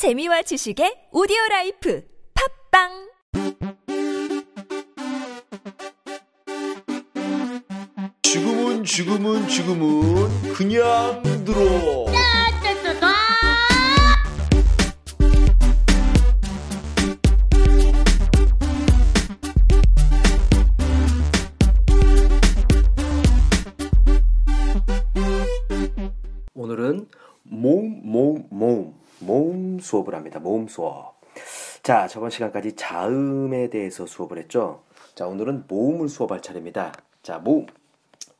재미와 지식의 오디오 라이프 팝빵! 지금은 지금은 지금은 그냥 들어. 오늘은 모음 모음 모음 수업을 합니다 모음 수업 자 저번 시간까지 자음에 대해서 수업을 했죠 자 오늘은 모음을 수업할 차례입니다 자 모음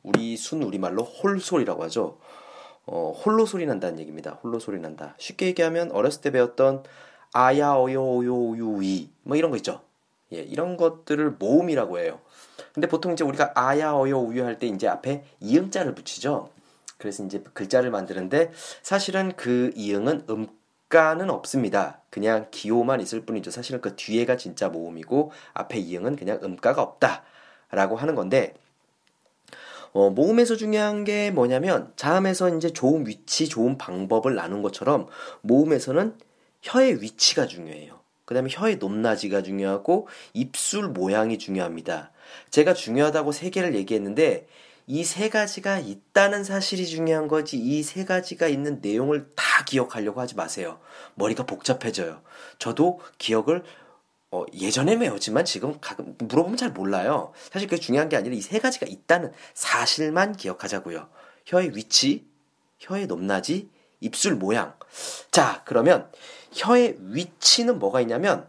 우리 순 우리말로 홀소리라고 하죠. 어, 홀로 소리 난다는 얘기입니다. 홀로 소리 난다. 쉽게 얘기하면 어렸을 때 배웠던 아야 어여 오요 유이 뭐 이런 거 있죠. 예, 이런 것들을 모음이라고 해요. 근데 보통 이제 우리가 아야 어여 우유 할 때 이제 앞에 이응자를 붙이죠. 그래서 이제 글자를 만드는데 사실은 그 이응은 음 가는 없습니다. 그냥 기호만 있을 뿐이죠. 사실은 그 뒤에가 진짜 모음이고 앞에 이응은 그냥 음가가 없다라고 하는 건데 어, 모음에서 중요한 게 뭐냐면 자음에서 이제 좋은 위치, 좋은 방법을 나눈 것처럼 모음에서는 혀의 위치가 중요해요. 그 다음에 혀의 높낮이가 중요하고 입술 모양이 중요합니다. 제가 중요하다고 세 개를 얘기했는데 이 세 가지가 있다는 사실이 중요한 거지 이 세 가지가 있는 내용을 다 기억하려고 하지 마세요. 머리가 복잡해져요. 저도 기억을 어, 예전에 외웠지만 지금 가끔 물어보면 잘 몰라요. 사실 그게 중요한 게 아니라 이 세 가지가 있다는 사실만 기억하자고요. 혀의 위치, 혀의 높낮이, 입술 모양. 자, 그러면 혀의 위치는 뭐가 있냐면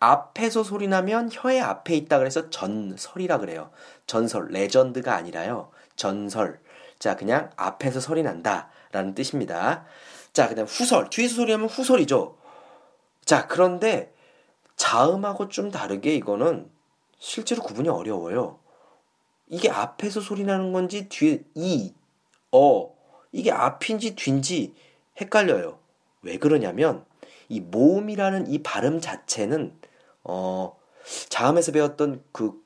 앞에서 소리 나면 혀의 앞에 있다 그래서 전설이라 그래요. 전설, 레전드가 아니라요. 전설. 자, 그냥 앞에서 소리 난다 라는 뜻입니다. 자, 그다음 후설. 뒤에서 소리 하면 후설이죠. 자, 그런데 자음하고 좀 다르게 이거는 실제로 구분이 어려워요. 이게 앞에서 소리 나는 건지 뒤에 이, 어, 이게 앞인지 뒤인지 헷갈려요. 왜 그러냐면 이 모음이라는 이 발음 자체는 어, 자음에서 배웠던 그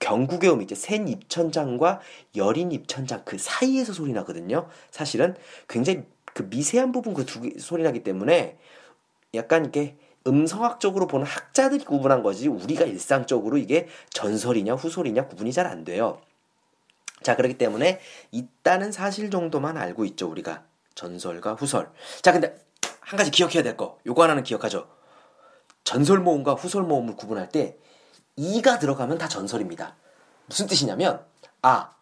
경국의 음 이제 센 입천장과 여린 입천장 그 사이에서 소리 나거든요. 사실은 굉장히 그 미세한 부분 그 두 개 소리 나기 때문에 약간 이렇게 음성학적으로 보는 학자들이 구분한 거지 우리가 일상적으로 이게 전설이냐 후설이냐 구분이 잘 안 돼요. 자 그렇기 때문에 있다는 사실 정도만 알고 있죠 우리가 전설과 후설. 자 근데 한 가지 기억해야 될 거 요거 하나는 기억하죠. 전설 모음과 후설 모음을 구분할 때 이가 들어가면 다 전설입니다. 무슨 뜻이냐면 아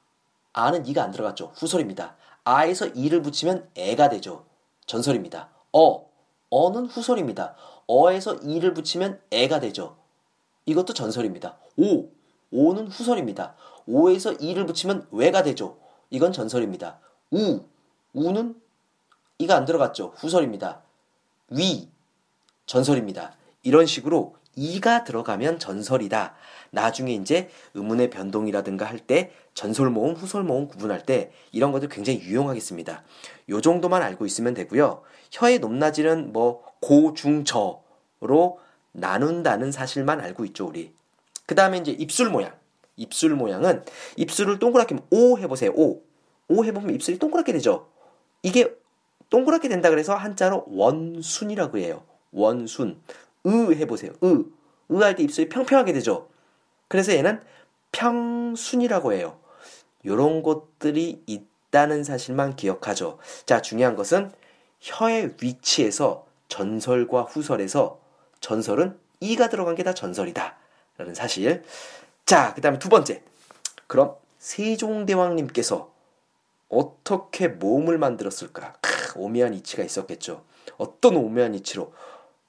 아는 이가 안 들어갔죠 후설입니다. 아에서 이를 붙이면 애가 되죠 전설입니다. 어 어는 후설입니다. 어에서 이를 붙이면 애가 되죠. 이것도 전설입니다. 오, 오는 후설입니다. 오에서 이를 붙이면 왜가 되죠. 이건 전설입니다. 우, 우는 이가 안 들어갔죠. 후설입니다. 위, 전설입니다. 이런 식으로 이가 들어가면 전설이다. 나중에 이제 의문의 변동이라든가 할 때 전설 모음, 후설 모음 구분할 때 이런 것들 굉장히 유용하겠습니다. 요 정도만 알고 있으면 되고요. 혀의 높낮이는 뭐 고, 중, 저로 나눈다는 사실만 알고 있죠, 우리. 그 다음에 이제 입술 모양. 입술 모양은 입술을 동그랗게 오 해보세요. 오. 오 해보면 입술이 동그랗게 되죠. 이게 동그랗게 된다 그래서 한자로 원순이라고 해요. 원순. 으 해보세요. 으. 으 할 때 입술이 평평하게 되죠. 그래서 얘는 평순이라고 해요. 요런 것들이 있다는 사실만 기억하죠. 자, 중요한 것은 혀의 위치에서 전설과 후설에서 전설은 이가 들어간 게 다 전설이다. 라는 사실. 자, 그 다음에 두 번째. 그럼 세종대왕님께서 어떻게 모음을 만들었을까? 크, 오묘한 이치가 있었겠죠. 어떤 오묘한 이치로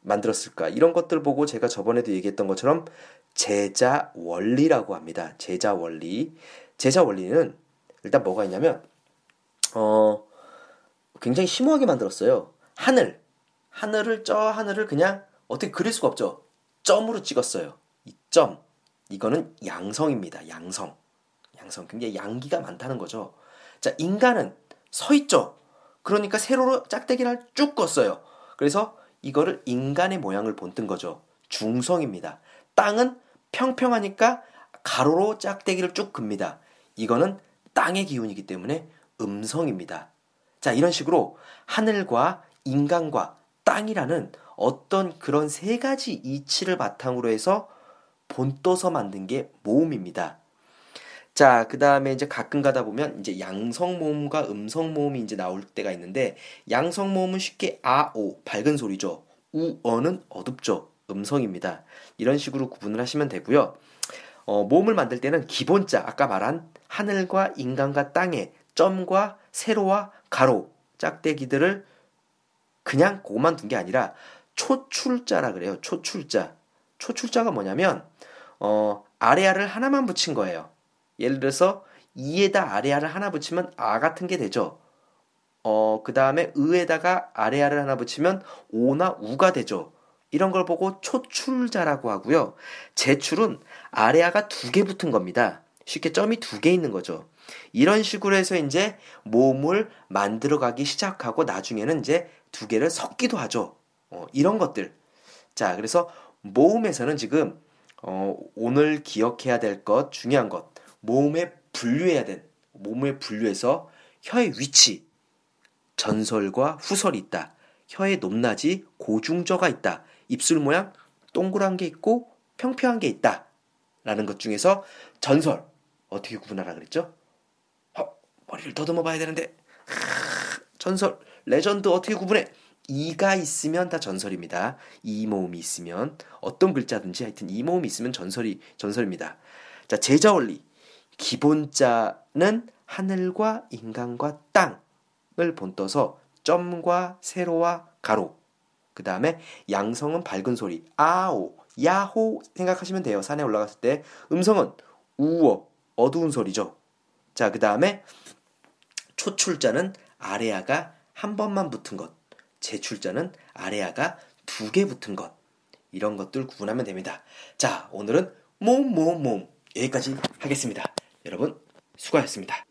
만들었을까? 이런 것들 보고 제가 저번에도 얘기했던 것처럼 제자 원리라고 합니다. 제자 원리. 제자 원리는 일단 뭐가 있냐면, 어, 굉장히 심오하게 만들었어요. 하늘. 하늘을, 저 하늘을 그냥 어떻게 그릴 수가 없죠. 점으로 찍었어요. 이 점. 이거는 양성입니다. 양성. 양성. 굉장히 양기가 많다는 거죠. 자, 인간은 서 있죠. 그러니까 세로로 짝대기를 쭉 껐어요. 그래서 이거를 인간의 모양을 본뜬 거죠. 중성입니다. 땅은 평평하니까 가로로 짝대기를 쭉 긋니다. 이거는 땅의 기운이기 때문에 음성입니다. 자, 이런 식으로 하늘과 인간과 땅이라는 어떤 그런 세 가지 이치를 바탕으로 해서 본떠서 만든 게 모음입니다. 자, 그 다음에 이제 가끔 가다 보면 이제 양성 모음과 음성 모음이 이제 나올 때가 있는데 양성 모음은 쉽게 아, 오, 밝은 소리죠. 우, 어는 어둡죠. 음성입니다. 이런 식으로 구분을 하시면 되고요. 어, 모음을 만들 때는 기본자, 아까 말한 하늘과 인간과 땅의 점과 세로와 가로, 짝대기들을 그냥 그것만 둔 게 아니라 초출자라 그래요. 초출자. 초출자가 뭐냐면 어, 아래아를 하나만 붙인 거예요. 예를 들어서 이에다 아래아를 하나 붙이면 아 같은 게 되죠. 어, 그 다음에 의에다가 아래아를 하나 붙이면 오나 우가 되죠. 이런 걸 보고 초출자라고 하고요. 제출은 아래아가 두 개 붙은 겁니다. 쉽게 점이 두 개 있는 거죠. 이런 식으로 해서 이제 모음을 만들어가기 시작하고 나중에는 이제 두 개를 섞기도 하죠. 어, 이런 것들. 자, 그래서 모음에서는 지금 어, 오늘 기억해야 될 것, 중요한 것, 모음에 분류해야 된, 모음에 분류해서 혀의 위치, 전설과 후설이 있다. 혀의 높낮이, 고중저가 있다. 입술 모양 동그란 게 있고 평평한 게 있다. 라는 것 중에서 전설, 어떻게 구분하라 그랬죠? 어, 머리를 더듬어 봐야 되는데, 전설, 레전드 어떻게 구분해? 이가 있으면 다 전설입니다. 이 모음이 있으면 어떤 글자든지 하여튼 이 모음이 있으면 전설이 전설입니다. 자, 제자 원리. 기본자는 하늘과 인간과 땅을 본떠서 점과 세로와 가로. 그 다음에 양성은 밝은 소리 아오, 야호 생각하시면 돼요. 산에 올라갔을 때 음성은 우어, 어두운 소리죠. 자, 그 다음에 초출자는 아래아가 한 번만 붙은 것. 제출자는 아래아가 두 개 붙은 것. 이런 것들 구분하면 됩니다. 자, 오늘은 몸, 몸, 몸. 여기까지 하겠습니다. 여러분, 수고하셨습니다.